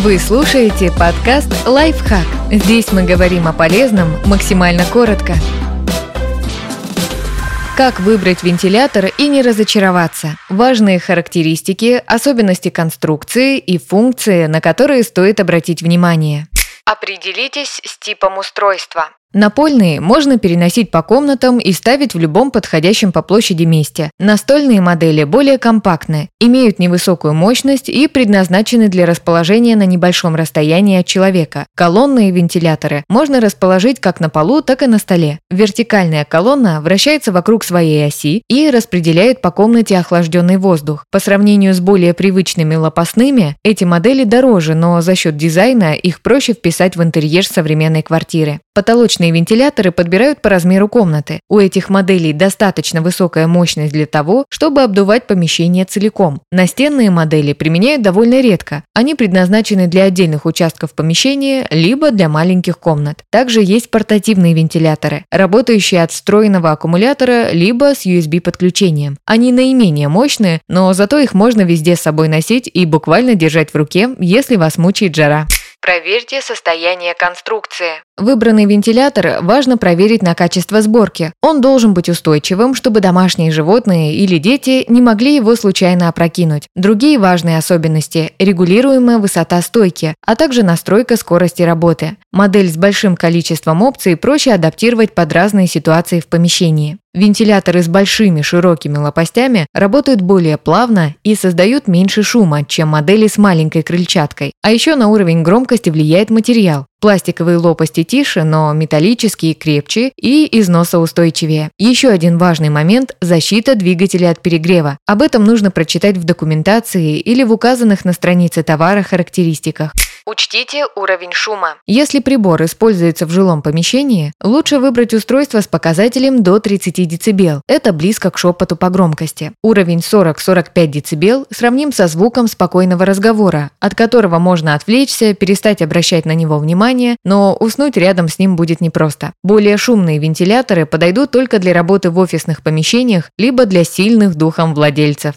Вы слушаете подкаст «Лайфхак». Здесь мы говорим о полезном максимально коротко. Как выбрать вентилятор и не разочароваться? Важные характеристики, особенности конструкции и функции, на которые стоит обратить внимание. Определитесь с типом устройства. Напольные можно переносить по комнатам и ставить в любом подходящем по площади месте. Настольные модели более компактны, имеют невысокую мощность и предназначены для расположения на небольшом расстоянии от человека. Колонные вентиляторы можно расположить как на полу, так и на столе. Вертикальная колонна вращается вокруг своей оси и распределяет по комнате охлажденный воздух. По сравнению с более привычными лопастными, эти модели дороже, но за счет дизайна их проще вписать в интерьер современной квартиры. Потолочные вентиляторы подбирают по размеру комнаты. У этих моделей достаточно высокая мощность для того, чтобы обдувать помещение целиком. Настенные модели применяют довольно редко. Они предназначены для отдельных участков помещения, либо для маленьких комнат. Также есть портативные вентиляторы, работающие от встроенного аккумулятора, либо с USB-подключением. Они наименее мощные, но зато их можно везде с собой носить и буквально держать в руке, если вас мучает жара. Проверьте состояние конструкции. Выбранный вентилятор важно проверить на качество сборки. Он должен быть устойчивым, чтобы домашние животные или дети не могли его случайно опрокинуть. Другие важные особенности – регулируемая высота стойки, а также настройка скорости работы. Модель с большим количеством опций проще адаптировать под разные ситуации в помещении. Вентиляторы с большими широкими лопастями работают более плавно и создают меньше шума, чем модели с маленькой крыльчаткой. А еще на уровень громкости влияет материал. Пластиковые лопасти тише, но металлические крепче и износоустойчивее. Еще один важный момент – защита двигателя от перегрева. Об этом нужно прочитать в документации или в указанных на странице товара характеристиках. Учтите уровень шума. Если прибор используется в жилом помещении, лучше выбрать устройство с показателем до 30 дБ. Это близко к шепоту по громкости. Уровень 40-45 дБ сравним со звуком спокойного разговора, от которого можно отвлечься, перестать обращать на него внимание, но уснуть рядом с ним будет непросто. Более шумные вентиляторы подойдут только для работы в офисных помещениях либо для сильных духом владельцев.